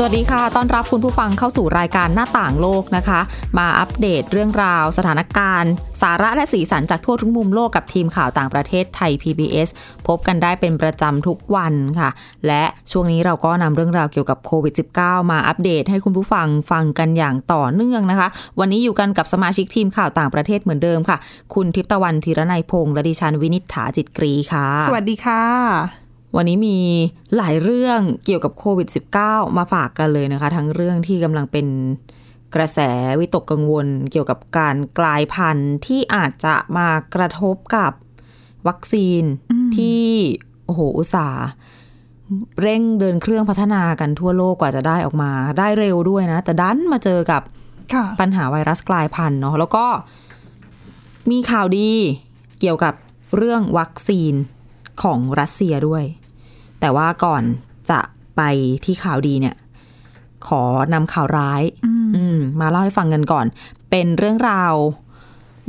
สวัสดีค่ะ ต้อนรับคุณผู้ฟังเข้าสู่รายการหน้าต่างโลกนะคะ มาอัปเดตเรื่องราว สถานการณ์ สาระและสีสันจากทั่วทุกมุมโลกกับทีมข่าวต่างประเทศไทย PBS พบกันได้เป็นประจำทุกวันค่ะ และช่วงนี้เราก็นำเรื่องราวเกี่ยวกับโควิด -19 มาอัปเดตให้คุณผู้ฟังฟังกันอย่างต่อเนื่องนะคะ วันนี้อยู่กันกับสมาชิกทีมข่าวต่างประเทศเหมือนเดิมค่ะ คุณทิพย์ตะวันธีรนัยพงษ์และดิฉันวินิษฐาจิตกรีค่ะ สวัสดีค่ะ วันนี้มีหลายเรื่องเกี่ยวกับโควิด -19 มาฝากกันเลยนะคะ ทั้งเรื่องที่กำลังเป็นกระแสวิตกกังวล เกี่ยวกับการกลายพันธุ์ที่อาจจะมากระทบกับวัคซีนที่โอ้โหอุตสาห์เร่งเดินเครื่องพัฒนากันทั่วโลกกว่าจะได้ออกมา ได้เร็วด้วยนะ แต่ดันมาเจอกับค่ะปัญหาไวรัสกลายพันธุ์เนาะแล้วก็มีข่าวดีเกี่ยวกับเรื่องวัคซีนของรัสเซียด้วย แต่ว่าก่อนจะไปที่ข่าวดีเนี่ย ขอนำข่าวร้ายอืมมาเล่าให้ฟังกันก่อน เป็นเรื่องราว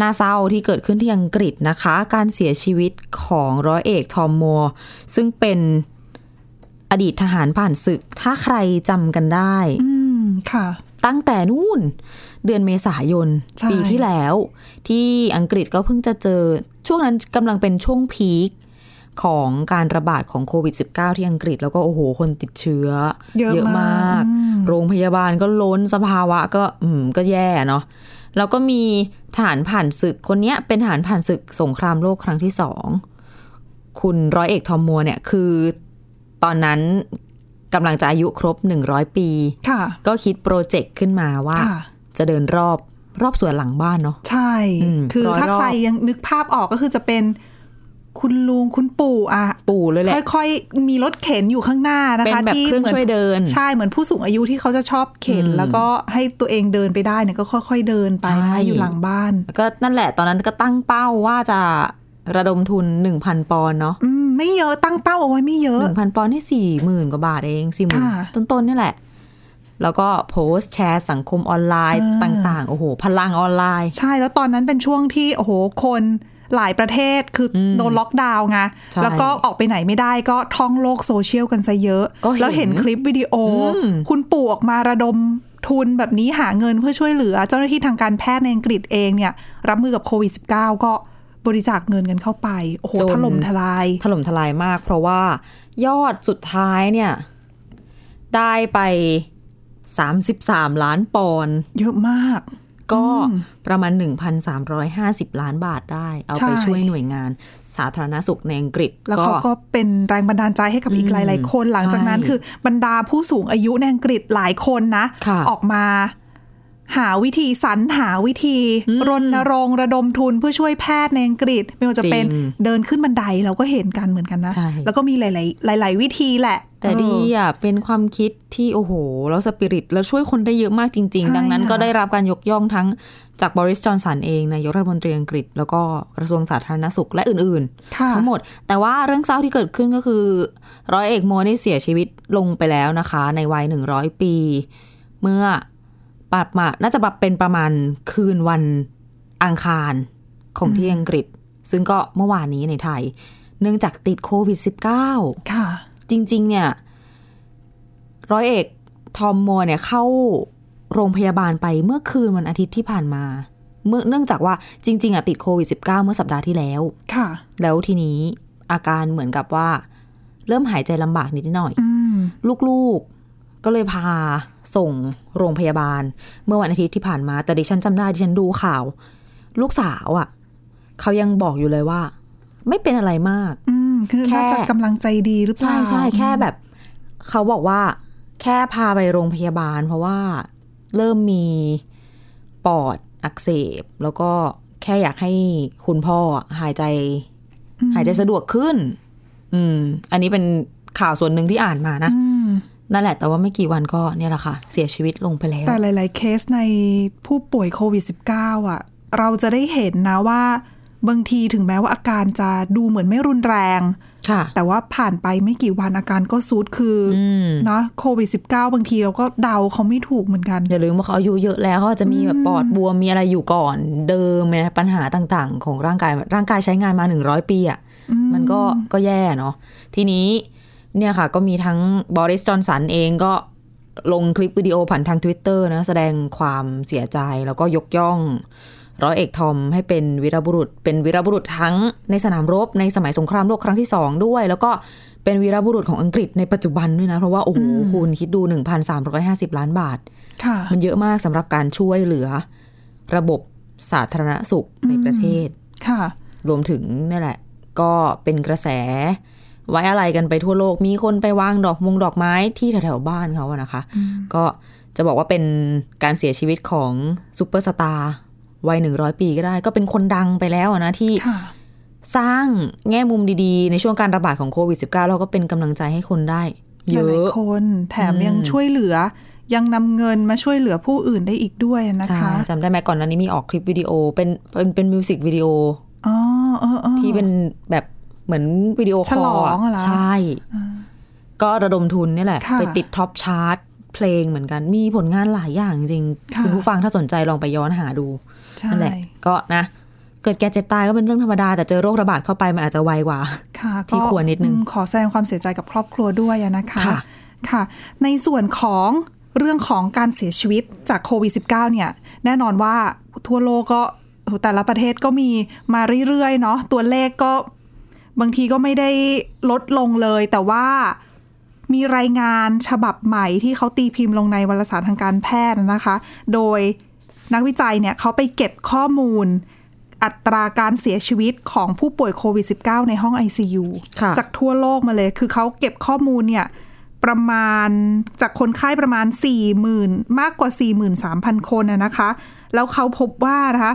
น่าเศร้าที่เกิดขึ้นที่อังกฤษนะคะ การเสียชีวิตของร้อยเอกทอมมัวร์ซึ่งเป็นอดีตทหารผ่านศึก ถ้าใครจำกันได้อืมค่ะ ตั้งแต่นู่น เดือนเมษายนใช่ปีที่แล้ว ที่อังกฤษก็เพิ่งจะเจอ ช่วงนั้นกำลังเป็นช่วงพีค ของการระบาดของโควิด -19 ที่อังกฤษ แล้วก็โอ้โหคนติดเชื้อ เยอะมากกอืมโรงพยาบาลก็ล้นสภาวะก็อืมก็แย่เนาะแล้วก็มีทหารผ่านศึกคนเนี้ยเป็นทหารผ่านศึกสงครามโลกครั้งที่สองคุณร้อยเอกทอมมัวร์เนี่ยคือตอนนั้นกำลังจะอายุครบ100ปีค่ะก็คิดโปรเจกต์ขึ้นมาว่าค่ะจะเดินรอบรอบสวนหลังบ้านเนาะใช่อืมคือร้อยถ้ารอบใครยังนึกภาพออกก็คือจะเป็น คุณลุงคุณปู่อะปู่เลยแหละค่อยๆ มีรถเข็นอยู่ข้างหน้านะเป็นคะแบบที่เครื่องหมืนช่วยเดิน ใช่เหมือนผู้สูงอายุที่เขาจะชอบเข็นอืมแล้วก็ให้ตัวเองเดินไปได้เนี่ยก็ค่อยๆเดินไปใช่นะอยู่หลังบ้านแล้วก็นั่นแหละตอนนั้นก็ตั้งเป้าว่าจะระดมทุน 1,000 ปอนด์เนาะอืมไม่เยอะตั้งเป้าเอาไว้ไม่เยอะหนึ่งพันปอนด์นี่สี่หมื่นกว่าบาทเองสี่หมื่นค่ะต้นๆนี่แหละ แล้วก็โพสต์แชร์สังคมออนไลน์อ่าต่าง ๆ โอ้โห พลังออนไลน์ ใช่แล้วตอนนั้นเป็นช่วงที่โอ้โหคน หลายประเทศคืออมโดนล็อกดาวน์ไงใช่แล้วก็ออกไปไหนไม่ได้ก็ท่องโลกโซเชียลกันซะเยอะก็เห็นแล้วเห็นคลิปวิดีโออมคุณปู่ออกมาระดมทุนแบบนี้หาเงินเพื่อช่วยเหลือ เจ้าหน้าที่ทางการแพทย์ในอังกฤษเองเนี่ย รับมือกับโควิด -19 ก็บริจาคเงินกันเข้าไป โอ้โหจนถล่มทลาย ถล่มทลายมาก เพราะว่ายอดสุดท้ายเนี่ย ได้ไป 33 ล้านปอนด์เยอะมาก ก็ประมาณ 1,350 ล้านบาทได้ เอาไปใช่ช่วยหน่วยงานสาธารณสุขในอังกฤษ แล้วเขาก็เป็นแรงบันดาลใจให้กับอีกหลาย ๆ คน หลังจากนั้นใช่คือบรรดาผู้สูงอายุในอังกฤษหลายคนนะค่ะออกมา หาวิธีสรรหาวิธีรณรงค์ระดมทุนเพื่อช่วยแพทย์ในอังกฤษ ไม่ว่าจะเป็นจริงเดินขึ้นบันไดเราก็เห็นกันเหมือนกันนะใช่แล้วก็มีหลาย ๆ หลาย ๆ วิธีแหละ แต่ดีเอออะเป็นความคิดที่โอ้โห แล้วสปิริตแล้วช่วยคนได้เยอะมากจริงใช่ๆดังนั้นค่ะก็ได้รับการยกย่องทั้งจากบริสจอนสันเองนายกรัฐมนตรีอังกฤษ แล้วก็กระทรวงสาธารณสุขและอื่นค่ะๆทั้งหมด แต่ว่าเรื่องเศร้าที่เกิดขึ้นก็คือ ร้อยเอกโมนี่เสียชีวิตลงไปแล้วนะคะ ในวัยหนึ่งร้อยปี เมื่อ ปามาน่าจะแบบเป็นประมาณคืนวันอังคารของที่อังกฤษ ซึ่งก็เมื่อวานนี้ในไทย เนื่องจากติดโควิด -19 ค่ะ จริง ๆ เนี่ย ร้อยเอกทอมมัวร์เนี่ยเข้าโรงพยาบาลไปเมื่อคืนวันอาทิตย์ที่ผ่านมา เมื่อเนื่องจากว่าจริง ๆอะติดโควิด -19 เมื่อสัปดาห์ที่แล้ว ค่ะ แล้วทีนี้อาการเหมือนกับว่า เริ่มหายใจลำบากนิดหน่อยอืมลูกๆ ก็เลยพาส่งโรงพยาบาล เมื่อวันอาทิตย์ที่ผ่านมา แต่ดิฉันจำได้ดิฉันดูข่าว ลูกสาวอะ่ะเขายังบอกอยู่เลยว่า ไม่เป็นอะไรมาก อืมคือแค่น่าจะกำลังใจดีหรือเปใช่ล่าใช่แค่แบบ เขาบอกว่า แค่พาไปโรงพยาบาล เพราะว่าเริ่มมีปอดอักเสบ แล้วก็แค่อยากให้คุณพ่อหายใจ หายใจสะดวกขึ้น อืม อันนี้เป็นข่าวส่วนหนึ่งที่อ่านมานะ อืม นั่นแหละแต่ว่าไม่กี่วันก็เนี่ยแหละค่ะ เสียชีวิตลงไปแล้ว แต่หลาย ๆ เคสในผู้ป่วยโควิด -19 อะ เราจะได้เห็นนะว่าบางทีถึงแม้ว่าอาการจะดูเหมือนไม่รุนแรงค่ะ แต่ว่าผ่านไปไม่กี่วันอาการก็ซูดคืออมเนาะโควิด -19 บางทีเราก็เดาเขาไม่ถูกเหมือนกัน อย่าลืมว่าเขาอายุเยอะแล้วเขาอาจจะมีแบบปอดบวมมีอะไรอยู่ก่อนเดิมนะปัญหาต่างๆ ของร่างกายร่างกายใช้งานมาหนึ่งร้อยปีอะมันก็ก็แย่เนาะทีนี้ เนี่ยค่ะ ก็มีทั้งบริสจอนสันเองก็ลงคลิปวิดีโอผ่านทาง Twitter นะ แสดงความเสียใจแล้วก็ยกย่อง ร้อยเอกทอมให้เป็นวีรบุรุษ เป็นวีรบุรุษทั้งในสนามรบในสมัยสงครามโลกครั้งที่สองด้วย แล้วก็เป็นวีรบุรุษของอังกฤษในปัจจุบันด้วยนะ เพราะว่า โอ้โหคุณคิดดู 1,350 ล้านบาทค่ะมันเยอะมากสำหรับการช่วยเหลือ ระบบสาธารณสุขในประเทศค่ะรวมถึงนี่แหละ ก็เป็นกระแส ไว้อาลัยกันไปทั่วโลก มีคนไปวางดอกมงดอกไม้ที่แถวๆบ้านเขาอะนะคะ ก็จะบอกว่าเป็นการเสียชีวิตของซูเปอร์สตาร์วัยหนึ่งร้อยปีก็ได้ ก็เป็นคนดังไปแล้วอะนะที่ค่ะสร้างแง่มุมดีๆ ในช่วงการระบาดของโควิด -19 แล้วก็เป็นกำลังใจให้คนได้ เยหลายอะๆคนแถมยังช่วยเหลือ ยังนำเงินมาช่วยเหลือผู้อื่นได้อีกด้วยนะใช่คะจำได้ไหมก่อนหน้านี้มีออกคลิปวิดีโอเป็นเป็นเป็นมิวสิกวิดีโออ๋อเออเออที่เป็นแบบ เหมือนวิดีโอคอลร้องอะเหรอใช่ ก็ระดมทุนนี่แหละค่ะไปติด top chart เพลงเหมือนกันมีผลงานหลายอย่างจริงๆค่ะคุณผู้ฟังถ้าสนใจลองไปย้อนหาดูใช่นั่นแหละก็นะเกิดแก่เจ็บตายก็เป็นเรื่องธรรมดา แต่เจอโรคระบาดเข้าไปมันอาจจะไวกว่าค่ะที่ควรนิดนึงอืมขอแสดงความเสียใจกับครอบครัวด้วยอะนะคะค่ะค่ะ ในส่วนของเรื่องของการเสียชีวิตจากโควิด -19 เนี่ย แน่นอนว่าทั่วโลกก็โอ้โหแต่ละประเทศก็มีมาเรื่อยๆเนาะตัวเลขก็ บางทีก็ไม่ได้ลดลงเลย แต่ว่ามีรายงานฉบับใหม่ที่เขาตีพิมพ์ลงในวารสารทางการแพทย์นะคะ โดยนักวิจัยเนี่ยเขาไปเก็บข้อมูลอัตราการเสียชีวิตของผู้ป่วยโควิด -19 ในห้อง ICU ค่ะจากทั่วโลกมาเลย คือเขาเก็บข้อมูลเนี่ยประมาณจากคนไข้ประมาณ 40,000 มากกว่า 43,000 คนนะนะคะ แล้วเขาพบว่านะคะ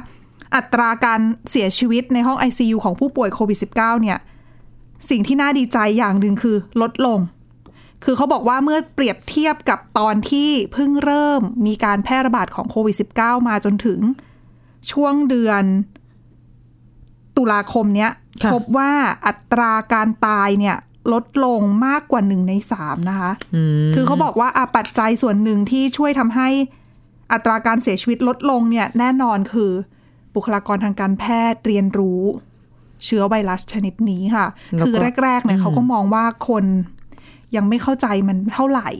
อัตราการเสียชีวิตในห้อง ICU ของผู้ป่วยโควิด -19 เนี่ย สิ่งที่น่าดีใจอย่างหนึ่งคือลดลง คือเขาบอกว่าเมื่อเปรียบเทียบกับตอนที่เพิ่งเริ่มมีการแพร่ระบาดของโควิด -19 มาจนถึงช่วงเดือนตุลาคมเนี้ยค่ะพบว่าอัตราการตายเนี่ยลดลงมากกว่าหนึ่งในสามนะคะอืมคือเขาบอกว่าอะปัจจัยส่วนหนึ่งที่ช่วยทำให้อัตราการเสียชีวิตลดลงเนี่ยแน่นอนคือบุคลากรทางการแพทย์เรียนรู้ เชื้อไวรัสชนิดนี้ค่ะแล้วก็คือแรกๆเนี่ยเขาก็มองว่าคนยังไม่เข้าใจมันเท่าไหร่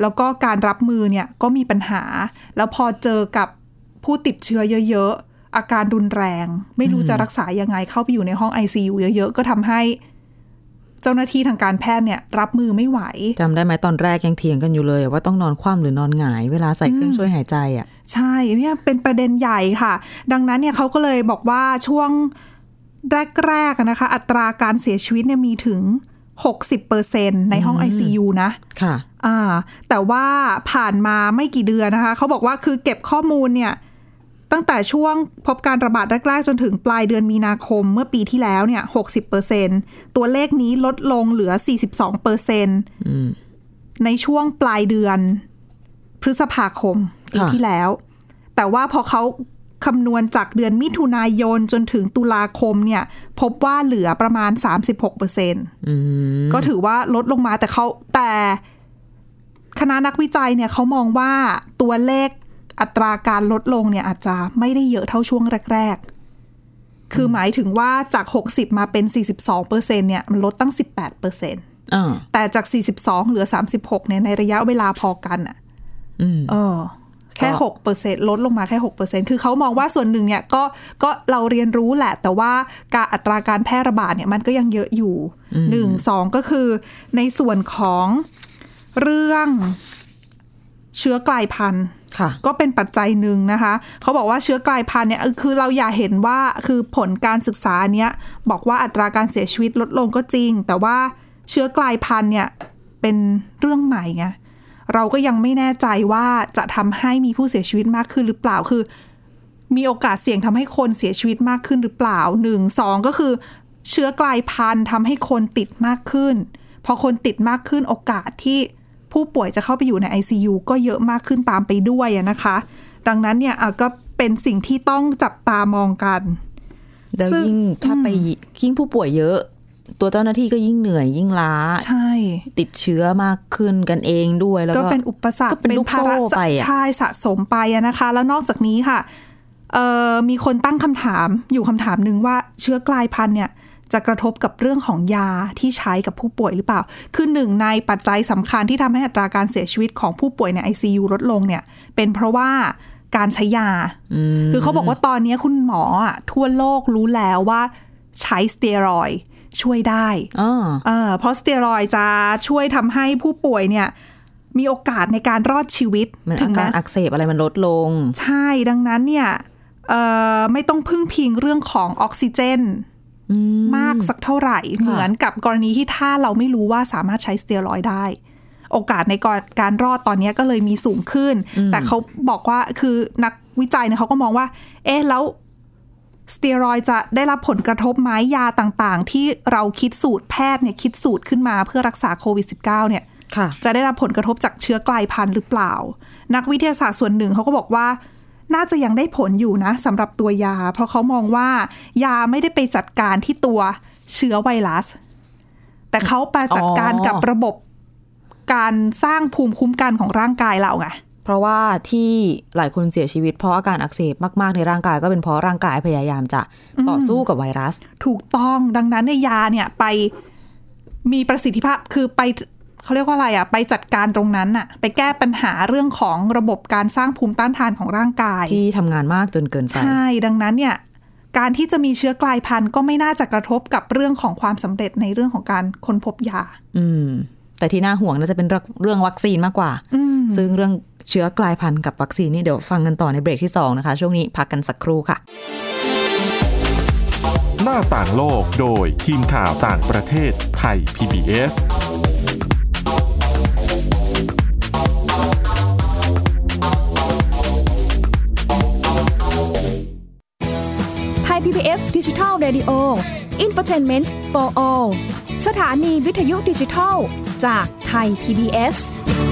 แล้วก็การรับมือเนี่ยก็มีปัญหา แล้วพอเจอกับผู้ติดเชื้อเยอะ ๆ อาการรุนแรง ไม่รู้จะรักษายังไงเข้าไปอยู่ในห้อง ICU เยอะ ๆ ก็ทำให้เจ้าหน้าที่ทางการแพทย์เนี่ย รับมือไม่ไหว จำได้ไหมตอนแรกยังเถียงกันอยู่เลย ว่าต้องนอนคว่ำหรือนอนหงาย เวลาใส่เครื่องช่วยหายใจอะ ใช่เนี่ยเป็นประเด็นใหญ่ค่ะ ดังนั้นเนี่ยเขาก็เลยบอกว่าช่วง แรกๆอะนะคะ อัตราการเสียชีวิตเนี่ยมีถึง 60%ในห้อง ICU นะ ค่ะ อ่า แต่ว่าผ่านมาไม่กี่เดือนนะคะ เขาบอกว่าคือเก็บข้อมูลเนี่ย ตั้งแต่ช่วงพบการระบาดแรก ๆ จนถึงปลายเดือนมีนาคมเมื่อปีที่แล้วเนี่ย 60%ตัวเลขนี้ลดลงเหลือ 42%ในช่วงปลายเดือนพฤษภาคมปีค่ะที่แล้ว แต่ว่าพอเขา คำนวณจากเดือนมิถุนายนจนถึงตุลาคมเนี่ย พบว่าเหลือประมาณ 36%เอืมก็ถือว่าลดลงมาแต่เขาแต่คณะนักวิจัยเนี่ยเขามองว่าตัวเลขอัตราการลดลงเนี่ยอาจจะไม่ได้เยอะเท่าช่วงแรก ๆ คือหมายถึงว่าจาก 60 มาเป็น 42เปอร์เซ็นเนี่ยมันลดตั้ง 18เปอร์เซ็นอ่าแต่จาก 42 เหลือ 36เนี่ยในระยะเวลาพอกันอะอืมเออ แค่ก็หกเปอร์เซ็นลดลงมาแค่หกเปอร์เซ็นคือเขามองว่าส่วนหนึ่งเนี่ยก็ก็เราเรียนรู้แหละ แต่ว่าการอัตราการแพร่ระบาดเนี่ยมันก็ยังเยอะอยู่หนึ่งสองก็คือในส่วนของเรื่องเชื้อกลายพันธุ์ค่ะก็เป็นปัจจัยหนึ่งนะคะ เขาบอกว่าเชื้อกลายพันธุ์เนี่ยเออคือเราอย่าเห็นว่าคือผลการศึกษาเนี้ยบอกว่าอัตราการเสียชีวิตลดลงก็จริง แต่ว่าเชื้อกลายพันธุ์เนี่ยเป็นเรื่องใหม่ไง เราก็ยังไม่แน่ใจว่าจะทำให้มีผู้เสียชีวิตมากขึ้นหรือเปล่าคือ มีโอกาสเสี่ยงทำให้คนเสียชีวิตมากขึ้นหรือเปล่าหนึ่งสองก็คือเชื้อกลายพันธุ์ทำให้คนติดมากขึ้น พอคนติดมากขึ้นโอกาสที่ผู้ป่วยจะเข้าไปอยู่ใน ICU ก็เยอะมากขึ้นตามไปด้วยอะนะคะ ดังนั้นเนี่ยอะก็เป็นสิ่งที่ต้องจับตามองกันแล้วซึ่งยิ่งถ้าไปยิ่งผู้ป่วยเยอะ ตัวเจ้าหน้าที่ก็ยิ่งเหนื่อยยิ่งล้า ใช่ ติดเชื้อมากขึ้นกันเองด้วยแล้วก็ก็เป็นอุปสรรคก็เป็นลูกโซ่ภาระไปอะใช่สะสมไปอะนะคะ แล้วนอกจากนี้ค่ะเอ่อมีคนตั้งคำถามอยู่คำถามหนึ่งว่าเชื้อกลายพันธุ์เนี่ยจะกระทบกับเรื่องของยาที่ใช้กับผู้ป่วยหรือเปล่า คือหนึ่งในปัจจัยสำคัญที่ทำให้อัตราการเสียชีวิตของผู้ป่วยใน ICU ลดลงเนี่ย เป็นเพราะว่าการใช้ยา คือเขาบอกว่าตอนนี้คุณหมออะทั่วโลกรู้แล้วว่าใช้สเตียรอยด์ ช่วยได้อ๋อเออเพราะสเตียรอยด์จะช่วยทำให้ผู้ป่วยเนี่ยมีโอกาสในการรอดชีวิตมันถึอางแม้การอักเสบอะไรมันลดลง ใช่ดังนั้นเนี่ยเอ่อไม่ต้องพึ่งพิงเรื่องของออกซิเจนมากสักเท่าไหร่ เหมือนกับกรณีที่ถ้าเราไม่รู้ว่าสามารถใช้สเตียรอยด์ได้ โอกาสในการการรอดตอนนี้ก็เลยมีสูงขึ้น แต่เขาบอกว่าคือนักวิจัยเนี่ยเขาก็มองว่า เอ๊ะแล้ว สเตียรอยด์จะได้รับผลกระทบไหมยาต่างๆ ที่เราคิดสูตรแพทย์เนี่ยคิดสูตรขึ้นมาเพื่อรักษาโควิด -19 เนี่ยค่ะจะได้รับผลกระทบจากเชื้อกลายพันธุ์หรือเปล่า นักวิทยาศาสตร์ส่วนหนึ่งเขาก็บอกว่า น่าจะยังได้ผลอยู่นะสำหรับตัวยา เพราะเขามองว่ายาไม่ได้ไปจัดการที่ตัวเชื้อไวรัส แต่เขาไปจัดการอ๋อกับระบบการสร้างภูมิคุ้มกันของร่างกายเราไง เพราะว่าที่หลายคนเสียชีวิตเพราะอาการอักเสบมากๆในร่างกายก็เป็นเพราะร่างกายพยายามจะต่อสู้กับไวรัส ถูกต้องดังนั้นในยยาเนี่ยไปมีประสิทธิภาพคือไปเขาเรียกว่าอะไรอะไปจัดการตรงนั้นอะไปแก้ปัญหาเรื่องของระบบการสร้างภูมิต้านทานของร่างกาย ที่ทำงานมากจนเกินไปใช่ดังนั้นเนี่ยการที่จะมีเชื้อกลายพันธุ์ก็ไม่น่าจะกระทบกับเรื่องของความสำเร็จในเรื่องของการค้นพบยา อืม แต่ที่น่าห่วงน่าจะเป็นเรื่องเรื่องวัคซีนมากกว่า ซึ่งเรื่อง เชื้อกลายพันธุ์กับวัคซีนนี่เดี๋ยวฟังกันต่อในเบรกที่ 2 นะคะ ช่วงนี้พักกันสักครู่ค่ะ หน้าต่างโลกโดยทีมข่าวต่างประเทศไทย PBS ไทย PBS ดิจิทัล Radio Infotainment for All สถานีวิทยุดิจิทัล จากไทย PBS เ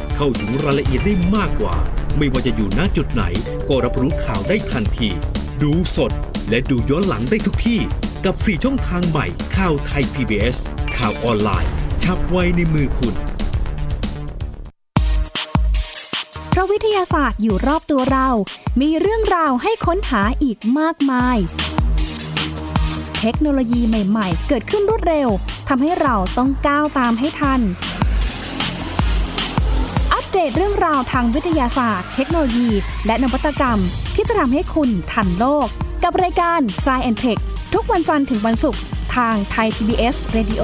เข้าถึงรายละเอียดได้มากกว่า ไม่ว่าจะอยู่ณจุดไหน ก็รับรู้ข่าวได้ทันที ดูสดและดูย้อนหลังได้ทุกที่ กับ 4 ช่องทางใหม่ข่าวไทย PBS ข่าวออนไลน์ ชับไว้ในมือคุณเพราะวิทยาศาสตร์อยู่รอบตัวเรา มีเรื่องราวให้ค้นหาอีกมากมาย เทคโนโลยีใหม่ ๆ เกิดขึ้นรวดเร็ว ทำให้เราต้องก้าวตามให้ทัน เดตเรื่องราวทางวิทยาศาสตร์ เทคโนโลยี และนวัตกรรม ที่จะทำให้คุณทันโลก กับรายการ s c i e n t e c h ทุกวันจันทร์ถึงวันศุกร์ทางไทย PBS Radio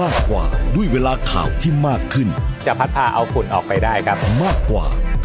มากกว่าด้วยเวลาข่าวที่มากขึ้น จะพัดพาเอาฝุ่นออกไปได้ครับ มากกว่า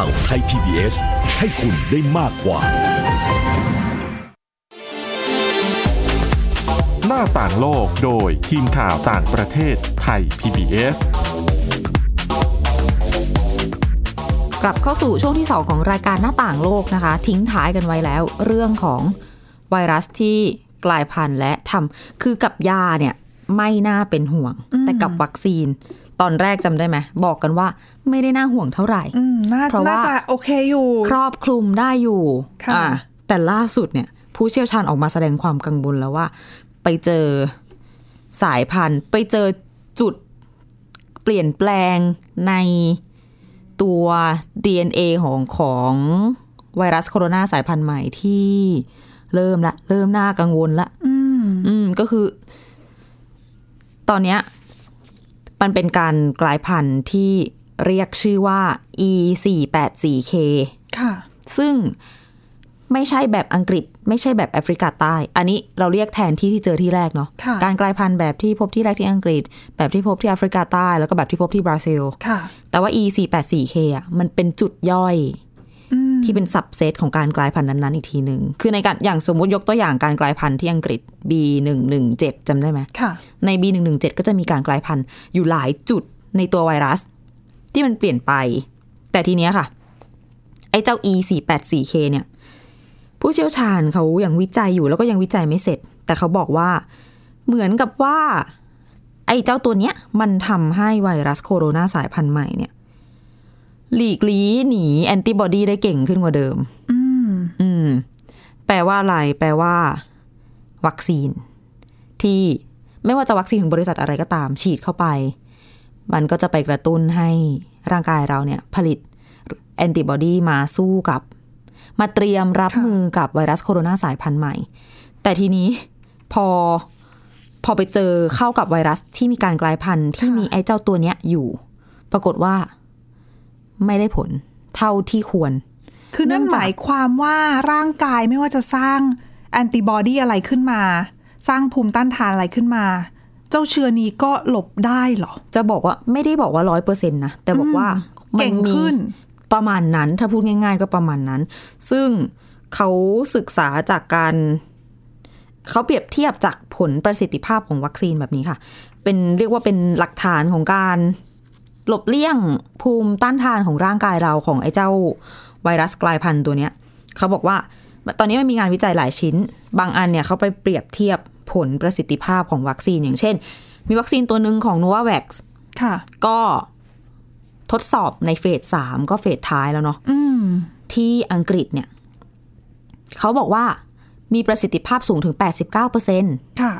ข่าวไทย PBS ให้คุณได้มากกว่า หน้าต่างโลกโดยทีมข่าวต่างประเทศไทย PBS กลับเข้าสู่ช่วงที่ 2 ของรายการหน้าต่างโลกนะคะ ทิ้งท้ายกันไว้แล้ว เรื่องของไวรัสที่กลายพันธุ์และทำคือกับยาเนี่ยไม่น่าเป็นห่วง แต่กับวัคซีน ตอนแรกจำได้ไหมบอกกันว่าไม่ได้น่าห่วงเท่าไหร่อืมน่าเพราะว่าน่าจะโอเคอยู่ ครอบคลุมได้อยู่ค่ะอ่าแต่ล่าสุดเนี่ย ผู้เชี่ยวชาญออกมาแสดงความกังวลแล้วว่า ไปเจอสายพันธุ์ ไปเจอจุดเปลี่ยนแปลงในตัว DNA ของของไวรัสโคโรนาสายพันธุ์ใหม่ที่เริ่มละ เริ่มน่ากังวลละ อืมอืมก็คือ ตอนเนี้ย มันเป็นการกลายพันธุ์ที่เรียกชื่อว่า e 4 8 4 k ค่ะ ซึ่งไม่ใช่แบบอังกฤษ ไม่ใช่แบบแอฟริกาใต้ อันนี้เราเรียกแทนที่ที่เจอที่แรกเนาะค่ะการกลายพันธุ์แบบที่พบที่แรกที่อังกฤษ แบบที่พบที่แอฟริกาใต้ แล้วก็แบบที่พบที่บราซิลค่ะแต่ว่า e 4 8 4 k อะมันเป็นจุดย่อยอืม ที่เป็นสับเซตของการกลายพันธุ์นั้นๆอีกทีหนึ่งคือในการอย่างสมมุติยกตัวอย่างการกลายพันธุ์ที่อังกฤษ B 1 1 7จำได้ไหมค่ะใน B 1 1 7 ก็จะมีการกลายพันธุ์อยู่หลายจุดในตัวไวรัส ที่มันเปลี่ยนไป แต่ทีเนี้ยค่ะ ไอ้เจ้า E 4 8 4 K เนี่ย ผู้เชี่ยวชาญเขายังวิจัยอยู่แล้วก็ยังวิจัยไม่เสร็จ แต่เขาบอกว่าเหมือนกับว่า ไอ้เจ้าตัวเนี้ยมันทำให้ไวรัสโคโรนาสายพันธุ์ใหม่เนี่ย หลีกลี้หนีแอนติบอดีได้เก่งขึ้นกว่าเดิม อืม อืม แปลว่าอะไร แปลว่า วัคซีน ที่ไม่ว่าจะวัคซีนของบริษัทอะไรก็ตาม ฉีดเข้าไป มันก็จะไปกระตุ้นให้ร่างกายเราเนี่ย ผลิตแอนติบอดีมาสู้กับ มาเตรียมรับค่ะมือกับไวรัสโคโรนาสายพันธุ์ใหม่ แต่ทีนี้พอพอไปเจอเข้ากับไวรัสที่มีการกลายพันธุ์ที่มีไอ้เจ้าตัวเนี้ยอยู่ ปรากฏว่า ไม่ได้ผลเท่าที่ควร คือนั่นเนื่องจากหมายความว่าร่างกายไม่ว่าจะสร้างแอนติบอดีอะไรขึ้นมา สร้างภูมิต้านทานอะไรขึ้นมา เจ้าเชื้อนี้ก็หลบได้เหรอ จะบอกว่าไม่ได้บอกว่าร้อยเปอร์เซ็นต์นะ แต่บอกว่าเก่งมีขึ้นประมาณนั้น ถ้าพูดง่ายๆ ก็ประมาณนั้น ซึ่งเขาศึกษาจากการเขาเปรียบเทียบจากผลประสิทธิภาพของวัคซีนแบบนี้ค่ะ เป็นเรียกว่าเป็นหลักฐานของการ หลบเลี่ยงภูมิต้านทานของร่างกายเราของไอ้เจ้าไวรัสกลายพันธุ์ตัวเนี้ยเขาบอกว่าตอนนี้มันมีงานวิจัยหลายชิ้น บางอันเนี่ยเขาไปเปรียบเทียบผลประสิทธิภาพของวัคซีนอย่างเช่น มีวัคซีนตัวหนึ่งของ n o v a v a x ค่ะก็ทดสอบในเฟสสามก็เฟสท้ายแล้วเนาะอืมที่อังกฤษเนี่ย เขาบอกว่ามีประสิทธิภาพสูงถึง 89%ค่ะ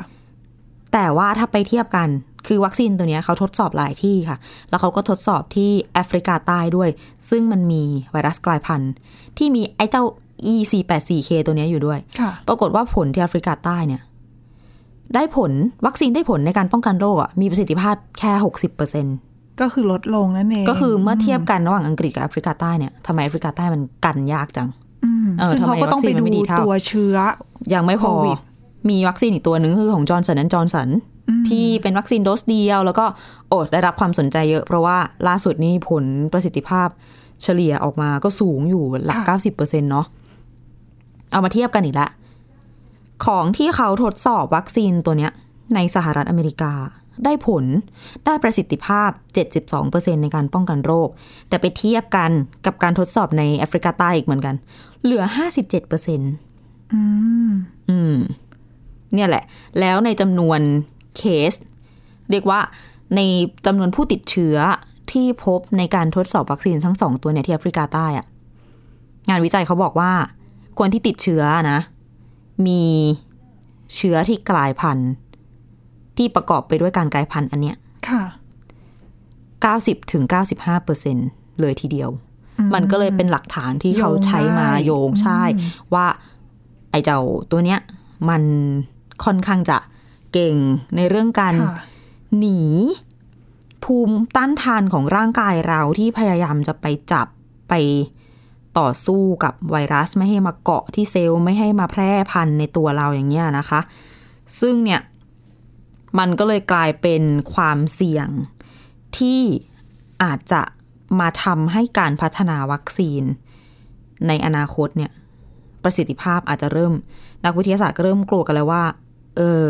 แต่ว่าถ้าไปเทียบกัน คือวัคซีนตัวเนี้ยเขาทดสอบหลายที่ค่ะ แล้วเขาก็ทดสอบที่แอฟริกาใต้ด้วย ซึ่งมันมีไวรัสกลายพันธุ์ ที่มีไอ้เจ้า E484K ตัวเนี้ยอยู่ด้วยค่ะปรากฏว่าผลที่แอฟริกาใต้เนี่ย ได้ผลวัคซีนได้ผลในการป้องกันโรคอะมีประสิทธิภาพแค่60%ก็คือลดลงนั่นเอง ก็คือเมื่อเทียบกันระหว่างอังกฤษกับแอฟริกาใต้เนี่ยทำไมแอฟริกาใต้มันกันยากจังอืมเออซึ่งเขาก็ต้องไปทำไมวัคซีนมันไม่ดูดีเท่าตัวเชื้อ ยังไม่พอโควิดมีวัคซีนอีกตัวหนึ่งคือของจอห์นสันและจอห์นสัน ที่เป็นวัคซีนโดสเดียว แล้วก็โอดได้รับความสนใจเยอะ เพราะว่าล่าสุดนี่ผลประสิทธิภาพเฉลี่ยออกมาก็สูงอยู่หลัก 90%เนาะเอามาเทียบกันอีกละของที่เขาทดสอบวัคซีนตัวเนี้ย ในสหรัฐอเมริกา ได้ผลได้ประสิทธิภาพ 72%ในการป้องกันโรค แต่ไปเทียบกันกับการทดสอบในแอฟริกาใต้อีกเหมือนกัน เหลือ 57%อืมอืมเนี่ยแหละ แล้วในจำนวน เคส เรียกว่าในจำนวนผู้ติดเชื้อที่พบในการทดสอบวัคซีนทั้งสองตัวเนี่ยที่แอฟริกาใต้อะงานวิจัยเขาบอกว่า คนที่ติดเชื้อนะ มีเชื้อที่กลายพันธุ์ ที่ประกอบไปด้วยการกลายพันธุ์อันเนี้ยค่ะ90ถึง95เปอร์เซ็นเลยทีเดียว มันก็เลยเป็นหลักฐานที่เขาใช้มาโยงใช่ ว่าไอ้เจ้าตัวเนี้ย มันค่อนข้างจะ เก่งในเรื่องการค่ะหนี ภูมิต้านทานของร่างกายเราที่พยายามจะไปจับไปต่อสู้กับไวรัสไม่ให้มาเกาะที่เซลล์ไม่ให้มาแพร่พันธุ์ในตัวเราอย่างเงี้ยนะคะ ซึ่งเนี่ยมันก็เลยกลายเป็นความเสี่ยงที่อาจจะมาทำให้การพัฒนาวัคซีน ในอนาคตเนี่ยประสิทธิภาพอาจจะเริ่ม นักวิทยาศาสตร์ก็เริ่มกลัวกันแล้วว่า เออ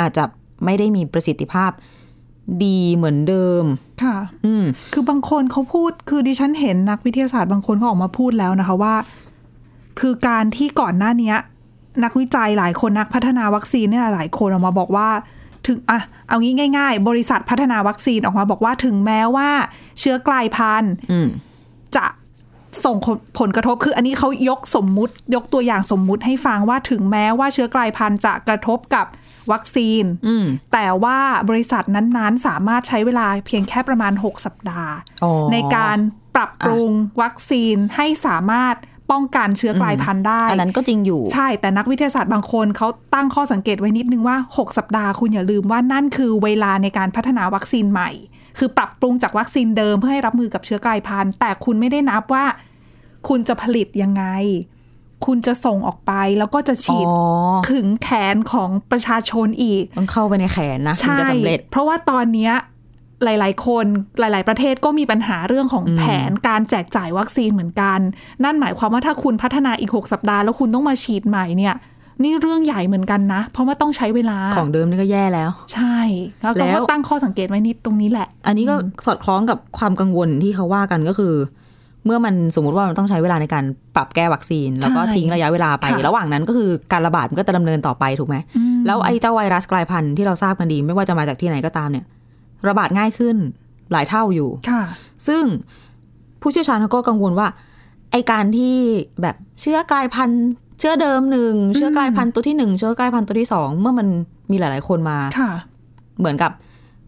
อาจจะไม่ได้มีประสิทธิภาพดีเหมือนเดิม ค่ะ อืม คือบางคนเขาพูด คือดิฉันเห็นนักวิทยาศาสตร์บางคนเขาออกมาพูดแล้วนะคะว่า คือการที่ก่อนหน้าเนี้ยนักวิจัยหลายคนนักพัฒนาวัคซีนเนี่ยหลายคนออกมาบอกว่า ถึงอะเอางี้ง่าย ๆ บริษัทพัฒนาวัคซีนออกมาบอกว่าถึงแม้ว่า เชื้อกลายพันธุ์อืมจะส่งผลกระทบคืออันนี้เขายกสมมุติ ยกตัวอย่างสมมุติให้ฟังว่าถึงแม้ว่าเชื้อกลายพันธุ์จะกระทบกับ วัคซีนอืมแต่ว่าบริษัทนั้นๆ สามารถใช้เวลาเพียงแค่ประมาณ 6 สัปดาห์อ๋อในการปรับปรุงวัคซีนให้สามารถป้องกันเชื้อกลายพันธุ์ได้ อันนั้นก็จริงอยู่ ใช่ แต่นักวิทยาศาสตร์บางคนเขาตั้งข้อสังเกตไว้นิดนึงว่า 6 สัปดาห์คุณอย่าลืมว่านั่นคือเวลาในการพัฒนาวัคซีนใหม่ คือปรับปรุงจากวัคซีนเดิมเพื่อให้รับมือกับเชื้อกลายพันธุ์ แต่คุณไม่ได้นับว่า คุณจะผลิตยังไง คุณจะส่งออกไปแล้วก็จะฉีดอ๋อถึงแขนของประชาชนอีกต้องเข้าไปในแขนนะถึงใช่จะสำเร็จ เพราะว่าตอนเนี้ยหลาย ๆ คนหลาย ๆ ประเทศก็มีปัญหาเรื่องของแผนการแจกจ่ายวัคซีนเหมือนกัน นั่นหมายความว่าถ้าคุณพัฒนาอีก 6 สัปดาห์แล้วคุณต้องมาฉีดใหม่เนี่ยนี่เรื่องใหญ่เหมือนกันนะ เพราะว่าต้องใช้เวลาของเดิมนี่ก็แย่แล้ว ใช่แล้วแล้เขาวก็ตั้งข้อสังเกตไว้นิดตรงนี้แหละ อันนี้ก็สอดคล้องกับความกังวลที่เขาว่ากันก็คือ เมื่อมันสมมุติว่ามันต้องใช้เวลาในการปรับแก้วัคซีน แล้วก็ใช่ทิ้งระยะเวลาไปค่ะระหว่างนั้นก็คือการระบาดมันก็จะดำเนินต่อไปถูกไหมแล้วไอ้เจ้าไวรัสกลายพันธุ์ที่เราทราบกันดี ไม่ว่าจะมาจากที่ไหนก็ตามเนี่ย ระบาดง่ายขึ้นหลายเท่าอยู่ค่ะ ซึ่งผู้เชี่ยวชาญเขาก็กังวลว่า ไอการที่แบบเชื้อกลายพันธุ์ เชื้อเดิมหนึ่งเชื้อกลายพันธุ์ตัวที่หนึ่งเชื้อกลายพันธุ์ตัวที่สองเมื่อมันมีหลาย ๆ คนมาค่ะ เหมือนกับ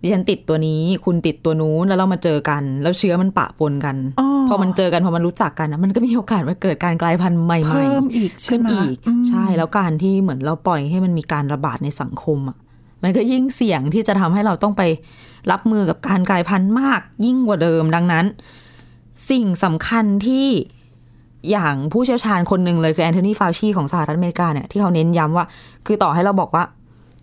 ดิฉันติดตัวนี้ คุณติดตัวนู้นแล้วเรามาเจอกัน แล้วเชื้อมันปะปนกัน อ๋อ พอมันเจอกันพอมันรู้จักกันนะมันก็มีโอกาสว่าเกิดการกลายพันธุ์ใหม่เพิ่มๆอีกใช่ขึ้นไหมอีกมใช่แล้วการที่เหมือนเราปล่อยให้มันมีการระบาดในสังคมอะมันก็ยิ่งเสี่ยงที่จะทำให้เราต้องไปรับมือกับการกลายพันธุ์มากยิ่งกว่าเดิมดังนั้น สิ่งสำคัญที่อย่างผู้เชี่ยวชาญคนหนึ่งเลยคือแอนโทนีฟาวชีของสหรัฐอเมริกาเนี่ยที่เขาเน้นย้ำว่า คือต่อให้เราบอกว่า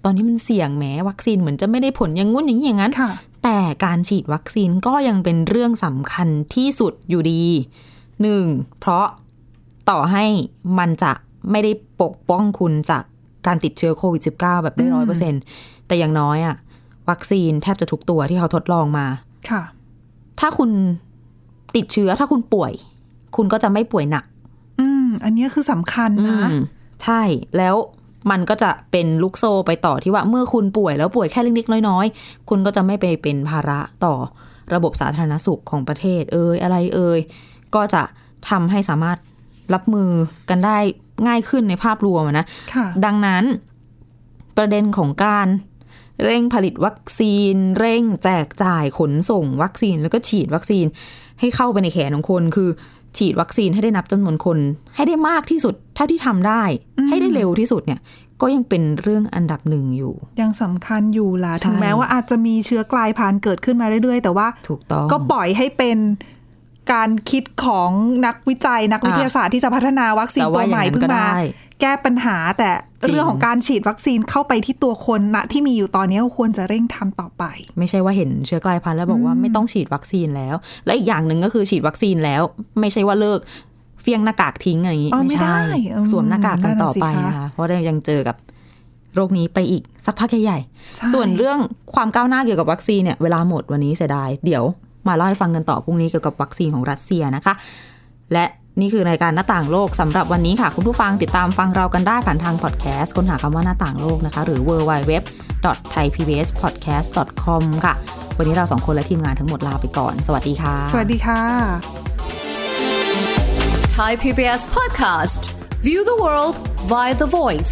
ตอนนี้มันเสี่ยงแม้วัคซีนเหมือนจะไม่ได้ผลอย่างงุ้นอย่างนี้อย่างนั้นค่ะ แต่การฉีดวัคซีนก็ยังเป็นเรื่องสำคัญที่สุดอยู่ดีหนึ่งเพราะต่อให้มันจะไม่ได้ปกป้องคุณจากการติดเชื้อโควิด -19 แบบได้ร้อยเปอร์เซ็นแต่อย่างน้อยอะวัคซีนแทบจะทุกตัวที่เขาทดลองมาค่ะ ถ้าคุณติดเชื้อถ้าคุณป่วย คุณก็จะไม่ป่วยหนัก อืม อันนี้คือสำคัญนะอืมใช่แล้ว มันก็จะเป็นลูกโซ่ไปต่อที่ว่าเมื่อคุณป่วยแล้วป่วยแค่เล็กๆน้อยๆ คุณก็จะไม่ไปเป็นภาระต่อระบบสาธารณสุขของประเทศ เอ่ยอะไรเอ่ยก็จะทำให้สามารถรับมือกันได้ง่ายขึ้นในภาพรวมอะนะค่ะดังนั้นประเด็นของการเร่งผลิตวัคซีน เร่งแจกจ่ายขนส่งวัคซีนแล้วก็ฉีดวัคซีนให้เข้าไปในแขนของคนคือ ฉีดวัคซีนให้ได้นับจำนวนคน ให้ได้มากที่สุดเท่าที่ทำได้ ให้ได้เร็วที่สุดเนี่ย ก็ยังเป็นเรื่องอันดับหนึ่งอยู่ ยังสำคัญอยู่ล่ะใช่ถึงแม้ว่าอาจจะมีเชื้อกลายพันธุ์เกิดขึ้นมาเรื่อยๆ แต่ว่าถูกต้องก็ปล่อยให้เป็นการคิดของนักวิจัยนักวิทยาศาสตร์ที่จะพัฒนาวัคซีนแต่ตัวว่าใหม่อย่างนั้นเพิ่งก็มาได้ แก้ปัญหา แต่จริงเรื่องของการฉีดวัคซีนเข้าไปที่ตัวคนณที่มีอยู่ตอนนี้ก็ควรจะเร่งทำต่อไป ไม่ใช่ว่าเห็นเชื้อกลายพันธุ์แล้วบอกว่าไม่ต้องฉีดวัคซีนแล้ว และอีกอย่างหนึ่งก็คือฉีดวัคซีนแล้ว ไม่ใช่ว่าเลิกเขวี้ยงหน้ากากทิ้งอะไรอย่างนี้อ๋อไม่ใช่ได้อืมสวมหน้ากากกันต่อไปนั่นน่ะสิคะนะคะเพราะเรายังเจอกับโรคนี้ไปอีกสักพักใหญ่ใช่ๆส่วนเรื่องความก้าวหน้าเกี่ยวกับวัคซีนเนี่ยเวลาหมดวันนี้เสียดายเดี๋ยวมาเล่าให้ฟังกันต่อพรุ่งนี้เกี่ยวกับวัคซีนของรัสเซียนะคะ และ นี่คือรายการหน้าต่างโลกสำหรับวันนี้ค่ะ คุณผู้ฟังติดตามฟังเรากันได้ผ่านทางพอดแคสต์ค้นหาคำว่าหน้าต่างโลกนะคะ หรือ www.thaipbspodcast.com ค่ะ วันนี้เราสองคนและทีมงานทั้งหมดลาไปก่อน สวัสดีค่ะ สวัสดีค่ะ Thai PBS podcast. View the world via the voice.